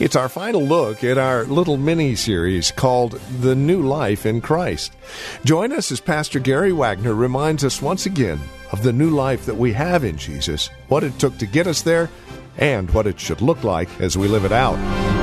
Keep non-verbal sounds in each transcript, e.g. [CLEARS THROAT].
It's our final look at our little mini series called The New Life in Christ. Join us as Pastor Gary Wagner reminds us once again of the new life that we have in Jesus, what it took to get us there, and what it should look like as we live it out.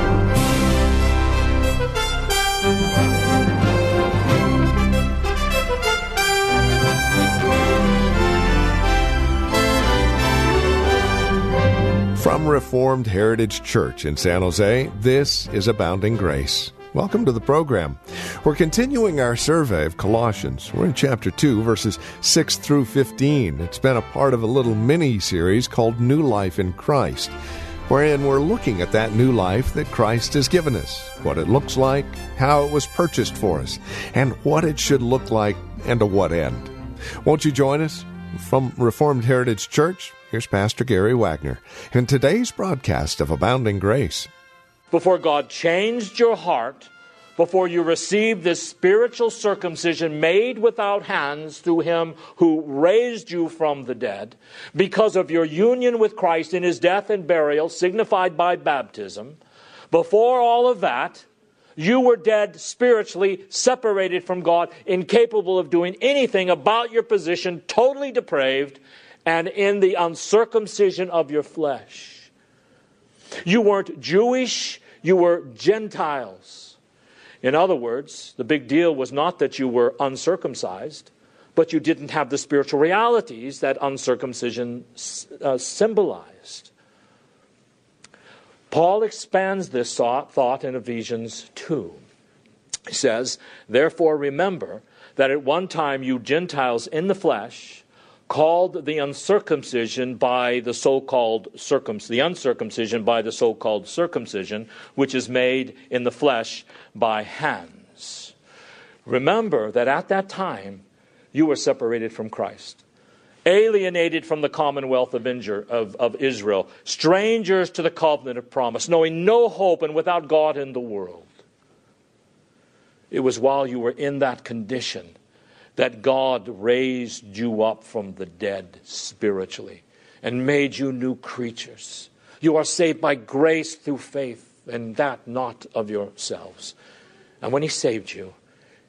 Reformed Heritage Church in San Jose, this is Abounding Grace. Welcome to the program. We're continuing our survey of Colossians. We're in chapter 2, verses 6 through 15. It's been a part of a little mini series called New Life in Christ, wherein we're looking at that new life that Christ has given us, what it looks like, how it was purchased for us, and what it should look like and to what end. Won't you join us? From Reformed Heritage Church, here's Pastor Gary Wagner in today's broadcast of Abounding Grace. Before God changed your heart, before you received this spiritual circumcision made without hands through Him who raised you from the dead, because of your union with Christ in His death and burial, signified by baptism, before all of that, you were dead spiritually, separated from God, incapable of doing anything about your position, totally depraved, and in the uncircumcision of your flesh. You weren't Jewish, you were Gentiles. In other words, the big deal was not that you were uncircumcised, but you didn't have the spiritual realities that uncircumcision uh, symbolized. Paul expands this thought in Ephesians 2. He says, Therefore, remember that at one time you Gentiles in the flesh, called the uncircumcision by the so-called circum the uncircumcision by the so-called circumcision which is made in the flesh by hands. Remember that at that time you were separated from christ alienated from the commonwealth of, israel strangers to the covenant of promise knowing no hope and without god in the world. It was while you were in that condition that God raised you up from the dead spiritually and made you new creatures. You are saved by grace through faith, and that not of yourselves. And when He saved you,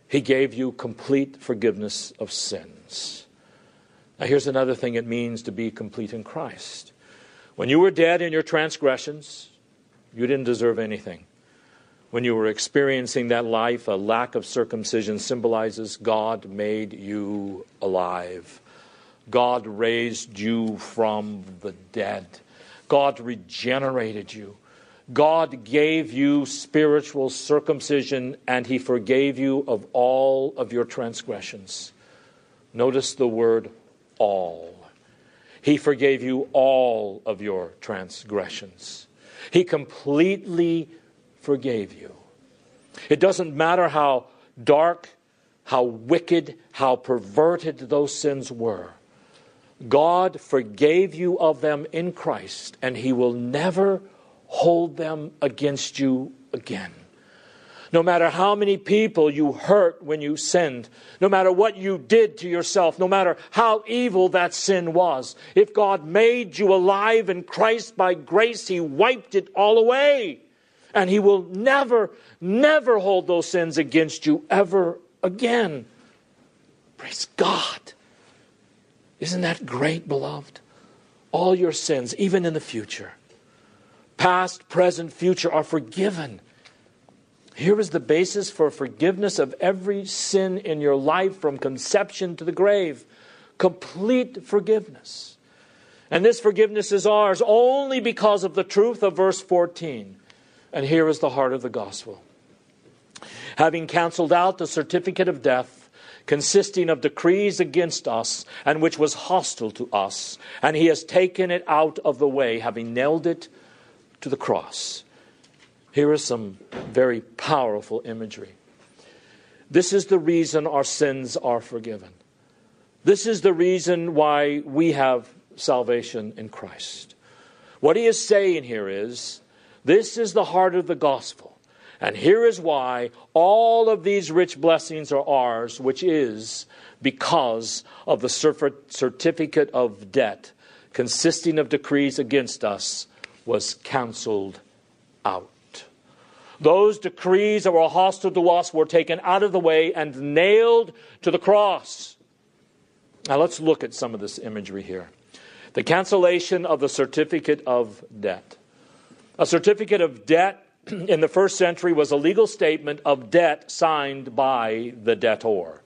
He gave you complete forgiveness of sins. Now, here's another thing it means to be complete in Christ. When you were dead in your transgressions, you didn't deserve anything when you were experiencing that life, a lack of circumcision symbolizes God made you alive. God raised you from the dead. God regenerated you. God gave you spiritual circumcision and He forgave you of all of your transgressions. Notice the word all. He forgave you all of your transgressions. He completely forgave you. It doesn't matter how dark, how wicked, how perverted those sins were. God forgave you of them in Christ, and He will never hold them against you again. No matter how many people you hurt when you sinned, no matter what you did to yourself, no matter how evil that sin was, if God made you alive in Christ by grace, He wiped it all away. And He will never, never hold those sins against you ever again. Praise God. Isn't that great, beloved? All your sins, even in the future, past, present, future, are forgiven. Here is the basis for forgiveness of every sin in your life from conception to the grave complete forgiveness. And this forgiveness is ours only because of the truth of verse 14. And here is the heart of the gospel. Having canceled out the certificate of death, consisting of decrees against us, and which was hostile to us, and he has taken it out of the way, having nailed it to the cross. Here is some very powerful imagery. This is the reason our sins are forgiven. This is the reason why we have salvation in Christ. What he is saying here is this is the heart of the gospel. And here is why all of these rich blessings are ours, which is because of the certificate of debt consisting of decrees against us was canceled out. Those decrees that were hostile to us were taken out of the way and nailed to the cross. Now let's look at some of this imagery here. The cancellation of the certificate of debt. A certificate of debt [CLEARS THROAT] in the first century was a legal statement of debt signed by the debtor.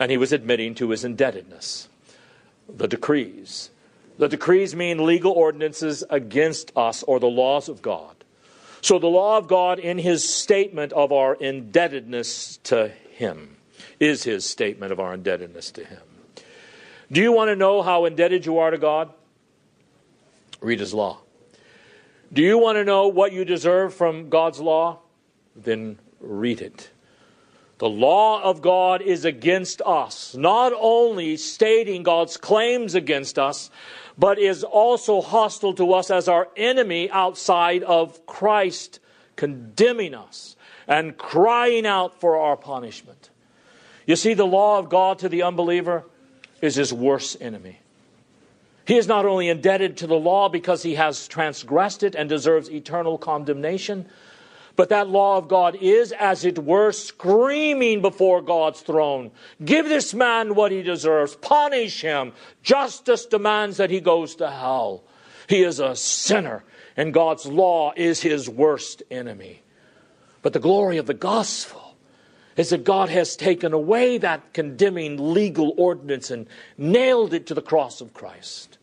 And he was admitting to his indebtedness. The decrees. The decrees mean legal ordinances against us or the laws of God. So the law of God, in his statement of our indebtedness to him, is his statement of our indebtedness to him. Do you want to know how indebted you are to God? Read his law. Do you want to know what you deserve from God's law? Then read it. The law of God is against us, not only stating God's claims against us, but is also hostile to us as our enemy outside of Christ, condemning us and crying out for our punishment. You see, the law of God to the unbeliever is his worst enemy. He is not only indebted to the law because he has transgressed it and deserves eternal condemnation, but that law of God is, as it were, screaming before God's throne Give this man what he deserves, punish him. Justice demands that he goes to hell. He is a sinner, and God's law is his worst enemy. But the glory of the gospel is that God has taken away that condemning legal ordinance and nailed it to the cross of Christ.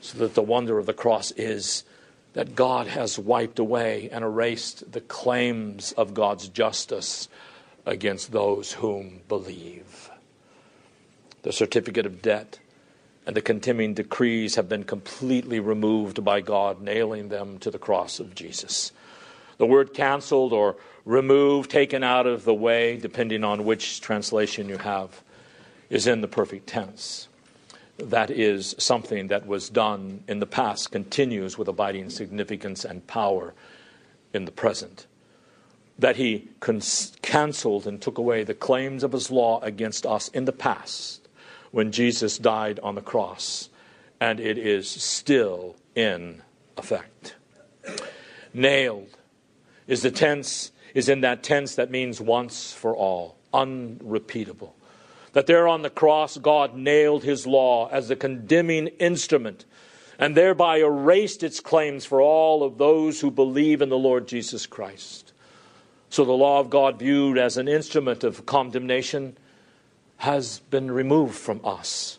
So that the wonder of the cross is that God has wiped away and erased the claims of God's justice against those whom believe. The certificate of debt and the condemning decrees have been completely removed by God, nailing them to the cross of Jesus. The word canceled or removed, taken out of the way, depending on which translation you have, is in the perfect tense that is something that was done in the past continues with abiding significance and power in the present. That he cons- canceled and took away the claims of his law against us in the past when Jesus died on the cross, and it is still in effect. Nailed is the tense is in that tense that means once for all, unrepeatable that there on the cross God nailed his law as the condemning instrument and thereby erased its claims for all of those who believe in the Lord Jesus Christ. So the law of God, viewed as an instrument of condemnation, has been removed from us.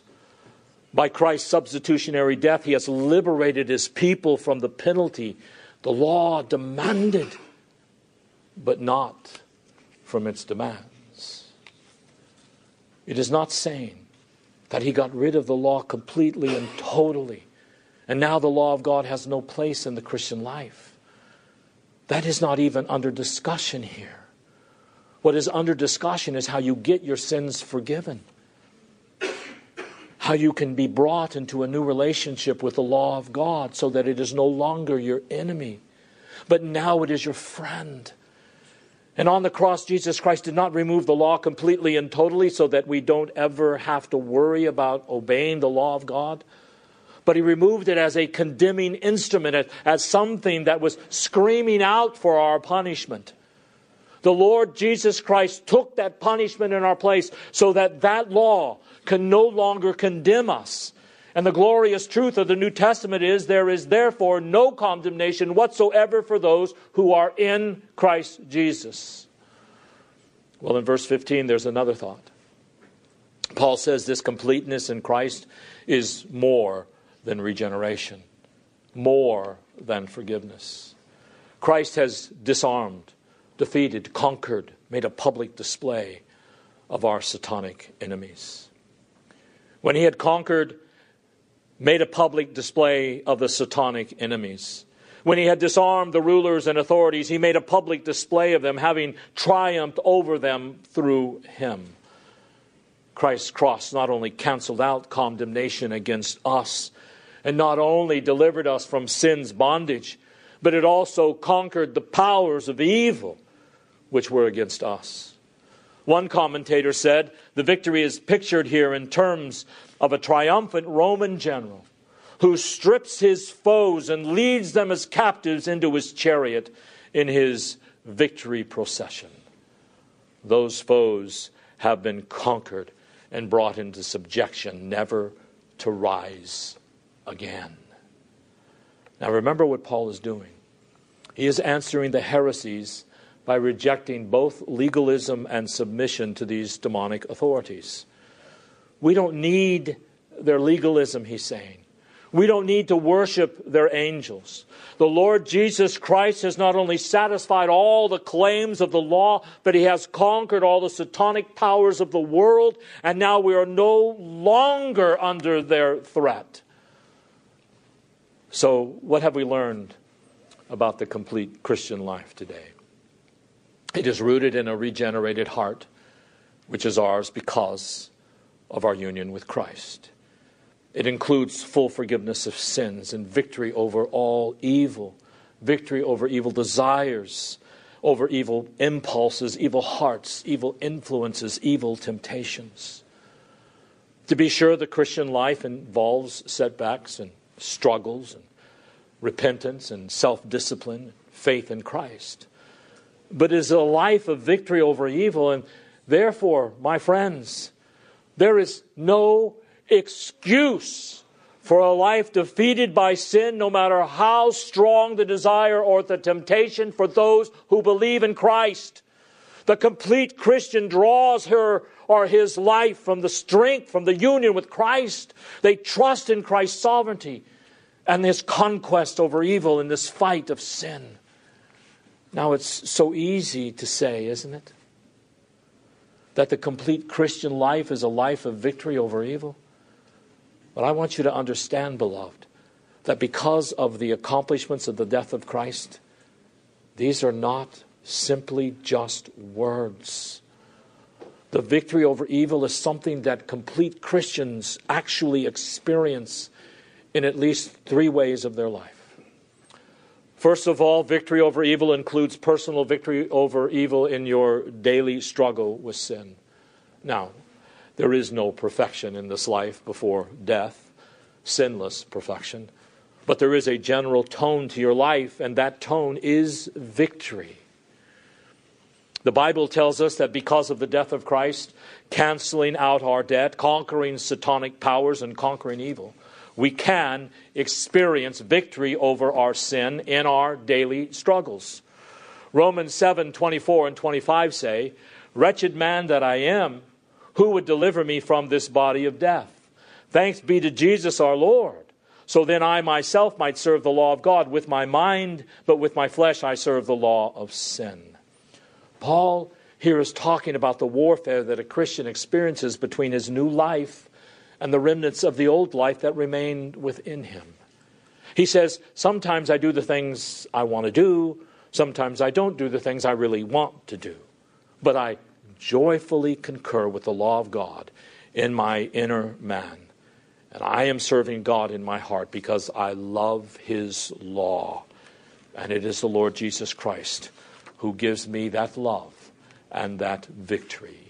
By Christ's substitutionary death, he has liberated his people from the penalty the law demanded, but not from its demand. It is not saying that he got rid of the law completely and totally, and now the law of God has no place in the Christian life. That is not even under discussion here. What is under discussion is how you get your sins forgiven, how you can be brought into a new relationship with the law of God so that it is no longer your enemy, but now it is your friend and on the cross, Jesus Christ did not remove the law completely and totally so that we don't ever have to worry about obeying the law of God. But he removed it as a condemning instrument, as something that was screaming out for our punishment. The Lord Jesus Christ took that punishment in our place so that that law can no longer condemn us. And the glorious truth of the New Testament is there is therefore no condemnation whatsoever for those who are in Christ Jesus. Well, in verse 15, there's another thought. Paul says this completeness in Christ is more than regeneration, more than forgiveness. Christ has disarmed, defeated, conquered, made a public display of our satanic enemies. When he had conquered made a public display of the satanic enemies. When he had disarmed the rulers and authorities, he made a public display of them, having triumphed over them through him. Christ's cross not only canceled out condemnation against us, and not only delivered us from sin's bondage, but it also conquered the powers of evil which were against us. One commentator said the victory is pictured here in terms of a triumphant Roman general who strips his foes and leads them as captives into his chariot in his victory procession. Those foes have been conquered and brought into subjection, never to rise again. Now, remember what Paul is doing. He is answering the heresies by rejecting both legalism and submission to these demonic authorities. We don't need their legalism, he's saying. We don't need to worship their angels. The Lord Jesus Christ has not only satisfied all the claims of the law, but he has conquered all the satanic powers of the world, and now we are no longer under their threat. So, what have we learned about the complete Christian life today? It is rooted in a regenerated heart, which is ours because of our union with Christ. It includes full forgiveness of sins and victory over all evil, victory over evil desires, over evil impulses, evil hearts, evil influences, evil temptations. To be sure, the Christian life involves setbacks and struggles and repentance and self discipline, faith in Christ. But it is a life of victory over evil, and therefore, my friends, there is no excuse for a life defeated by sin, no matter how strong the desire or the temptation for those who believe in Christ. The complete Christian draws her or his life from the strength, from the union with Christ. They trust in Christ's sovereignty and his conquest over evil in this fight of sin. Now, it's so easy to say, isn't it? That the complete Christian life is a life of victory over evil. But I want you to understand, beloved, that because of the accomplishments of the death of Christ, these are not simply just words. The victory over evil is something that complete Christians actually experience in at least three ways of their life. First of all, victory over evil includes personal victory over evil in your daily struggle with sin. Now, there is no perfection in this life before death, sinless perfection. But there is a general tone to your life, and that tone is victory. The Bible tells us that because of the death of Christ, canceling out our debt, conquering satanic powers, and conquering evil, we can experience victory over our sin in our daily struggles. Romans 7 24 and 25 say, Wretched man that I am, who would deliver me from this body of death? Thanks be to Jesus our Lord. So then I myself might serve the law of God with my mind, but with my flesh I serve the law of sin. Paul here is talking about the warfare that a Christian experiences between his new life and the remnants of the old life that remained within him. He says, Sometimes I do the things I want to do, sometimes I don't do the things I really want to do. But I joyfully concur with the law of God in my inner man. And I am serving God in my heart because I love His law. And it is the Lord Jesus Christ who gives me that love and that victory.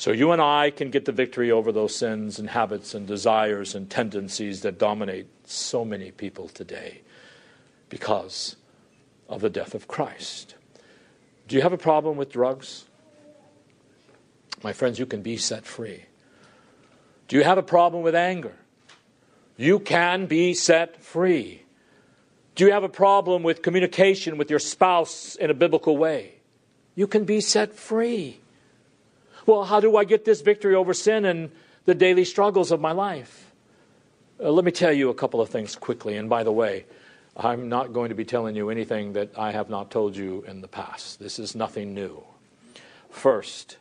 So you and I can get the victory over those sins and habits and desires and tendencies that dominate so many people today because of the death of Christ. Do you have a problem with drugs? My friends, you can be set free. Do you have a problem with anger? You can be set free. Do you have a problem with communication with your spouse in a biblical way? You can be set free. Well, how do I get this victory over sin and the daily struggles of my life? Uh, let me tell you a couple of things quickly. And by the way, I'm not going to be telling you anything that I have not told you in the past. This is nothing new. First,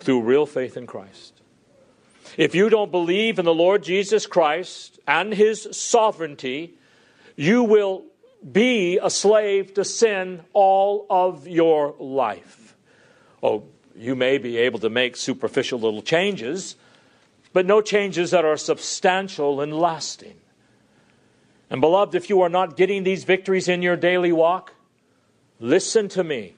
through real faith in Christ. If you don't believe in the Lord Jesus Christ and his sovereignty, you will be a slave to sin all of your life. Oh, you may be able to make superficial little changes, but no changes that are substantial and lasting. And, beloved, if you are not getting these victories in your daily walk, listen to me.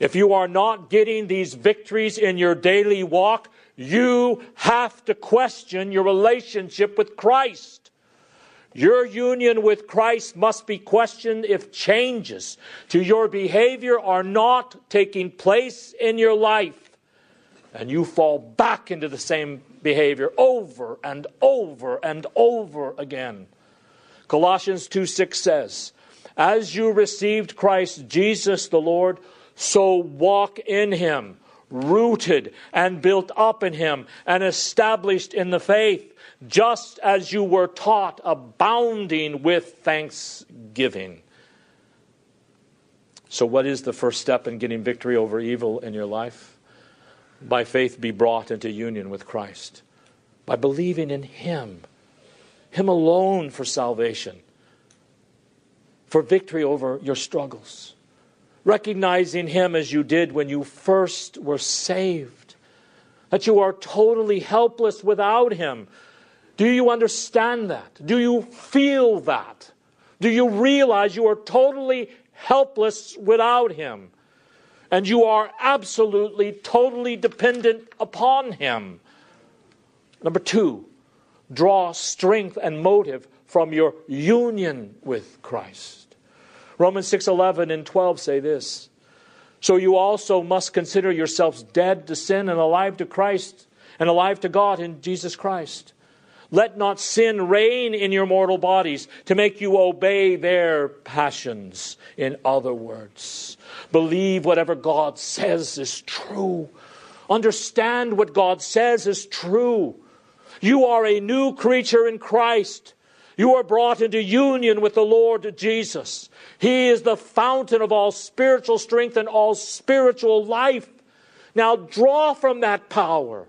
If you are not getting these victories in your daily walk, you have to question your relationship with Christ. Your union with Christ must be questioned if changes to your behavior are not taking place in your life and you fall back into the same behavior over and over and over again. Colossians 2 6 says, As you received Christ Jesus the Lord, so walk in him, rooted and built up in him, and established in the faith just as you were taught, abounding with thanksgiving. So, what is the first step in getting victory over evil in your life? By faith, be brought into union with Christ. By believing in Him, Him alone for salvation, for victory over your struggles. Recognizing Him as you did when you first were saved, that you are totally helpless without Him do you understand that? Do you feel that? Do you realize you are totally helpless without Him? And you are absolutely, totally dependent upon Him. Number two, draw strength and motive from your union with Christ. Romans 6 11 and 12 say this. So you also must consider yourselves dead to sin and alive to Christ and alive to God in Jesus Christ. Let not sin reign in your mortal bodies to make you obey their passions. In other words, believe whatever God says is true. Understand what God says is true. You are a new creature in Christ. You are brought into union with the Lord Jesus. He is the fountain of all spiritual strength and all spiritual life. Now draw from that power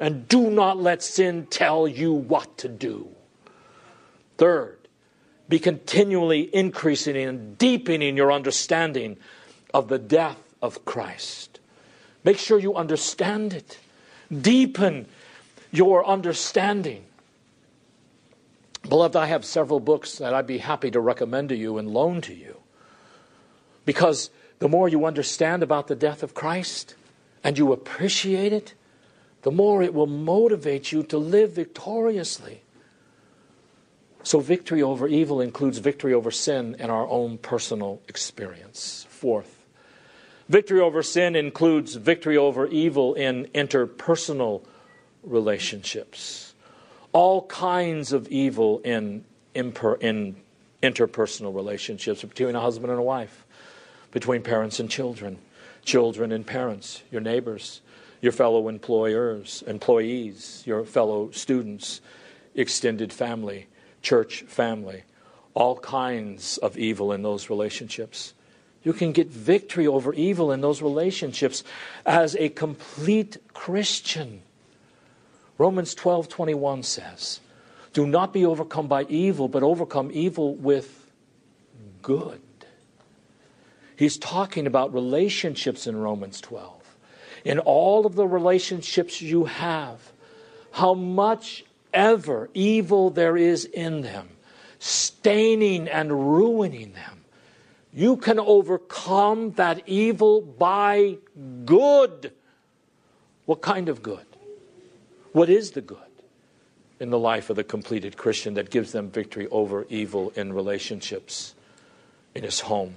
and do not let sin tell you what to do. Third, be continually increasing and deepening your understanding of the death of Christ. Make sure you understand it. Deepen your understanding. Beloved, I have several books that I'd be happy to recommend to you and loan to you. Because the more you understand about the death of Christ and you appreciate it, the more it will motivate you to live victoriously. So, victory over evil includes victory over sin in our own personal experience. Fourth, victory over sin includes victory over evil in interpersonal relationships. All kinds of evil in, imper, in interpersonal relationships between a husband and a wife, between parents and children, children and parents, your neighbors, your fellow employers, employees, your fellow students, extended family, church family, all kinds of evil in those relationships. You can get victory over evil in those relationships as a complete Christian. Romans 12:21 says, "Do not be overcome by evil, but overcome evil with good." He's talking about relationships in Romans 12 in all of the relationships you have, how much ever evil there is in them, staining and ruining them. You can overcome that evil by good. What kind of good? What is the good in the life of the completed Christian that gives them victory over evil in relationships, in his home,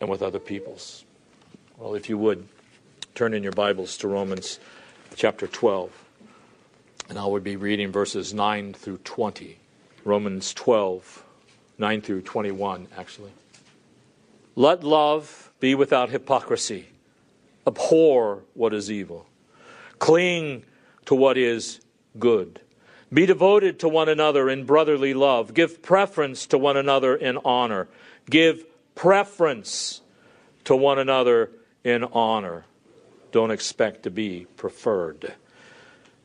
and with other peoples? Well, if you would, Turn in your Bibles to Romans chapter 12. And I will be reading verses 9 through 20. Romans 12, 9 through 21, actually. Let love be without hypocrisy. Abhor what is evil. Cling to what is good. Be devoted to one another in brotherly love. Give preference to one another in honor. Give preference to one another in honor don't expect to be preferred.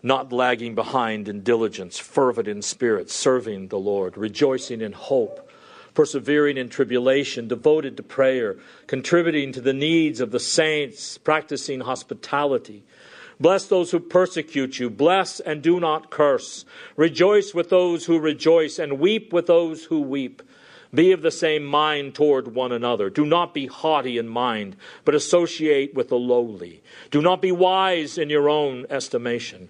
Not lagging behind in diligence, fervent in spirit, serving the Lord, rejoicing in hope, persevering in tribulation, devoted to prayer, contributing to the needs of the saints, practicing hospitality. Bless those who persecute you. Bless and do not curse. Rejoice with those who rejoice, and weep with those who weep. Be of the same mind toward one another. Do not be haughty in mind, but associate with the lowly. Do not be wise in your own estimation.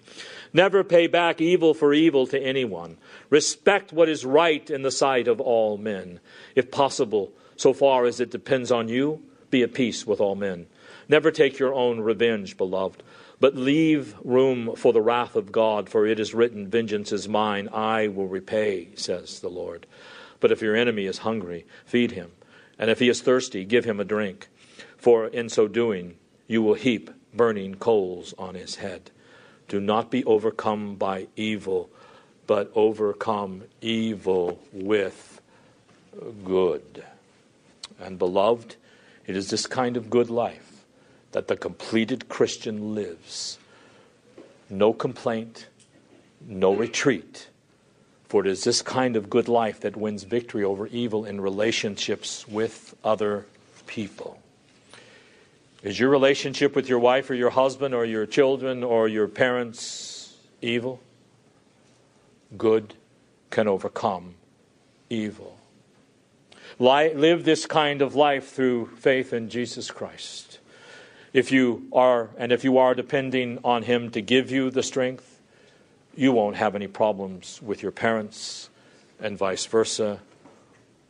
Never pay back evil for evil to anyone. Respect what is right in the sight of all men. If possible, so far as it depends on you, be at peace with all men. Never take your own revenge, beloved, but leave room for the wrath of God, for it is written, Vengeance is mine, I will repay, says the Lord. But if your enemy is hungry, feed him. And if he is thirsty, give him a drink. For in so doing, you will heap burning coals on his head. Do not be overcome by evil, but overcome evil with good. And beloved, it is this kind of good life that the completed Christian lives. No complaint, no retreat for it is this kind of good life that wins victory over evil in relationships with other people. Is your relationship with your wife or your husband or your children or your parents evil? Good can overcome evil. Live this kind of life through faith in Jesus Christ. If you are, and if you are depending on Him to give you the strength, you won't have any problems with your parents and vice versa,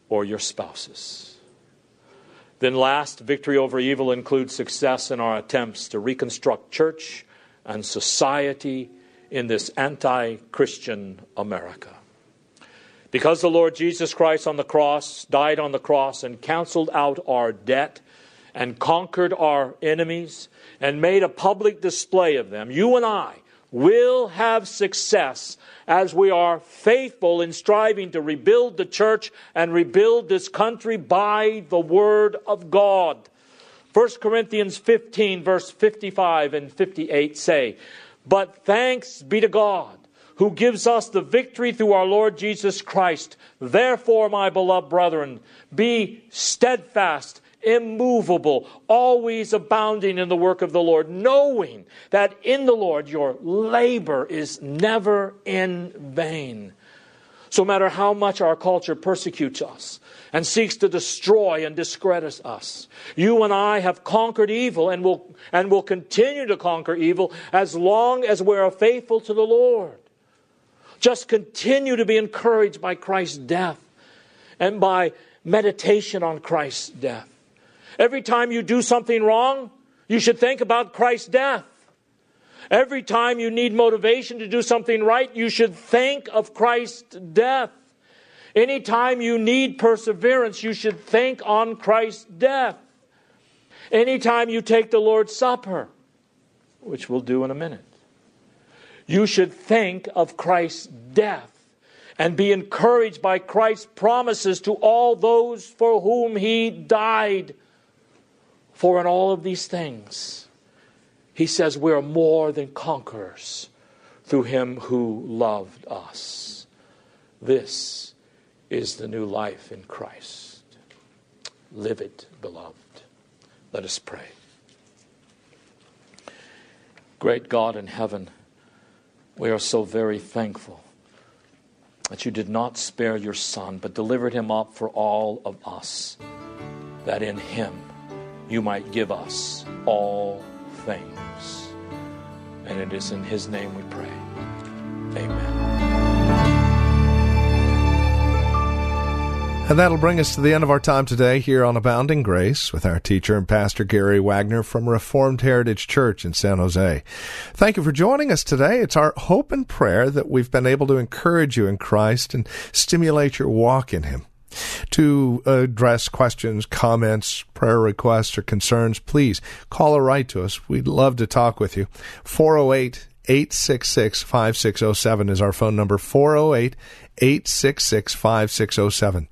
or your spouses. Then, last, victory over evil includes success in our attempts to reconstruct church and society in this anti Christian America. Because the Lord Jesus Christ on the cross died on the cross and canceled out our debt and conquered our enemies and made a public display of them, you and I will have success as we are faithful in striving to rebuild the church and rebuild this country by the Word of God. 1 Corinthians 15, verse 55 and 58 say, But thanks be to God who gives us the victory through our Lord Jesus Christ. Therefore, my beloved brethren, be steadfast immovable, always abounding in the work of the Lord, knowing that in the Lord your labor is never in vain. So, no matter how much our culture persecutes us and seeks to destroy and discredit us, you and I have conquered evil and will, and will continue to conquer evil as long as we are faithful to the Lord. Just continue to be encouraged by Christ's death and by meditation on Christ's death. Every time you do something wrong, you should think about Christ's death. Every time you need motivation to do something right, you should think of Christ's death. Anytime you need perseverance, you should think on Christ's death. Anytime you take the Lord's Supper, which we'll do in a minute, you should think of Christ's death and be encouraged by Christ's promises to all those for whom he died. For in all of these things, he says we are more than conquerors through him who loved us. This is the new life in Christ. Live it, beloved. Let us pray. Great God in heaven, we are so very thankful that you did not spare your Son, but delivered him up for all of us, that in him you might give us all things. And it is in His name we pray. Amen. And that'll bring us to the end of our time today here on Abounding Grace with our teacher and pastor Gary Wagner from Reformed Heritage Church in San Jose. Thank you for joining us today. It's our hope and prayer that we've been able to encourage you in Christ and stimulate your walk in Him. To address questions, comments, prayer requests, or concerns, please call or write to us. We'd love to talk with you. 408 866 5607 is our phone number 408 866 5607.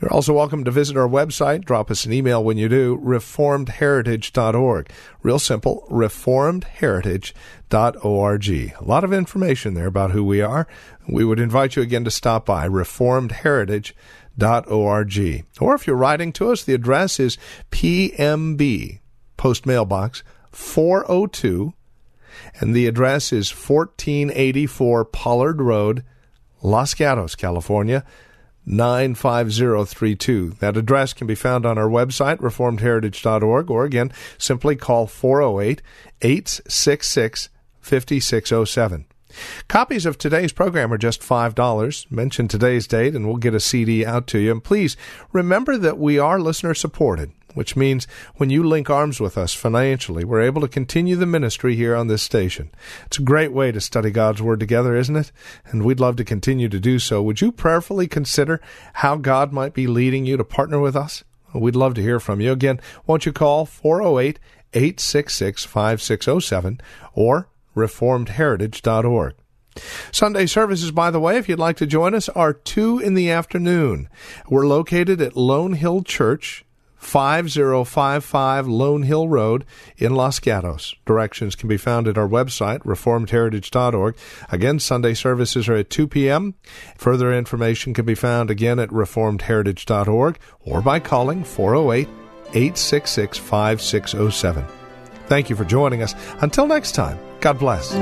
You're also welcome to visit our website. Drop us an email when you do, reformedheritage.org. Real simple, reformedheritage.org. A lot of information there about who we are. We would invite you again to stop by, reformedheritage.org Or if you're writing to us, the address is PMB, Post Mailbox 402, and the address is 1484 Pollard Road, Los Gatos, California 95032. That address can be found on our website, reformedheritage.org, or again, simply call 408 866 5607. Copies of today's program are just $5. Mention today's date and we'll get a CD out to you. And please remember that we are listener supported, which means when you link arms with us financially, we're able to continue the ministry here on this station. It's a great way to study God's Word together, isn't it? And we'd love to continue to do so. Would you prayerfully consider how God might be leading you to partner with us? We'd love to hear from you. Again, won't you call 408 866 5607 or reformedheritage.org. Sunday services, by the way, if you'd like to join us, are 2 in the afternoon. We're located at Lone Hill Church, 5055 Lone Hill Road in Los Gatos. Directions can be found at our website, reformedheritage.org. Again, Sunday services are at 2 p.m. Further information can be found again at reformedheritage.org or by calling 408 866 5607. Thank you for joining us. Until next time, God bless.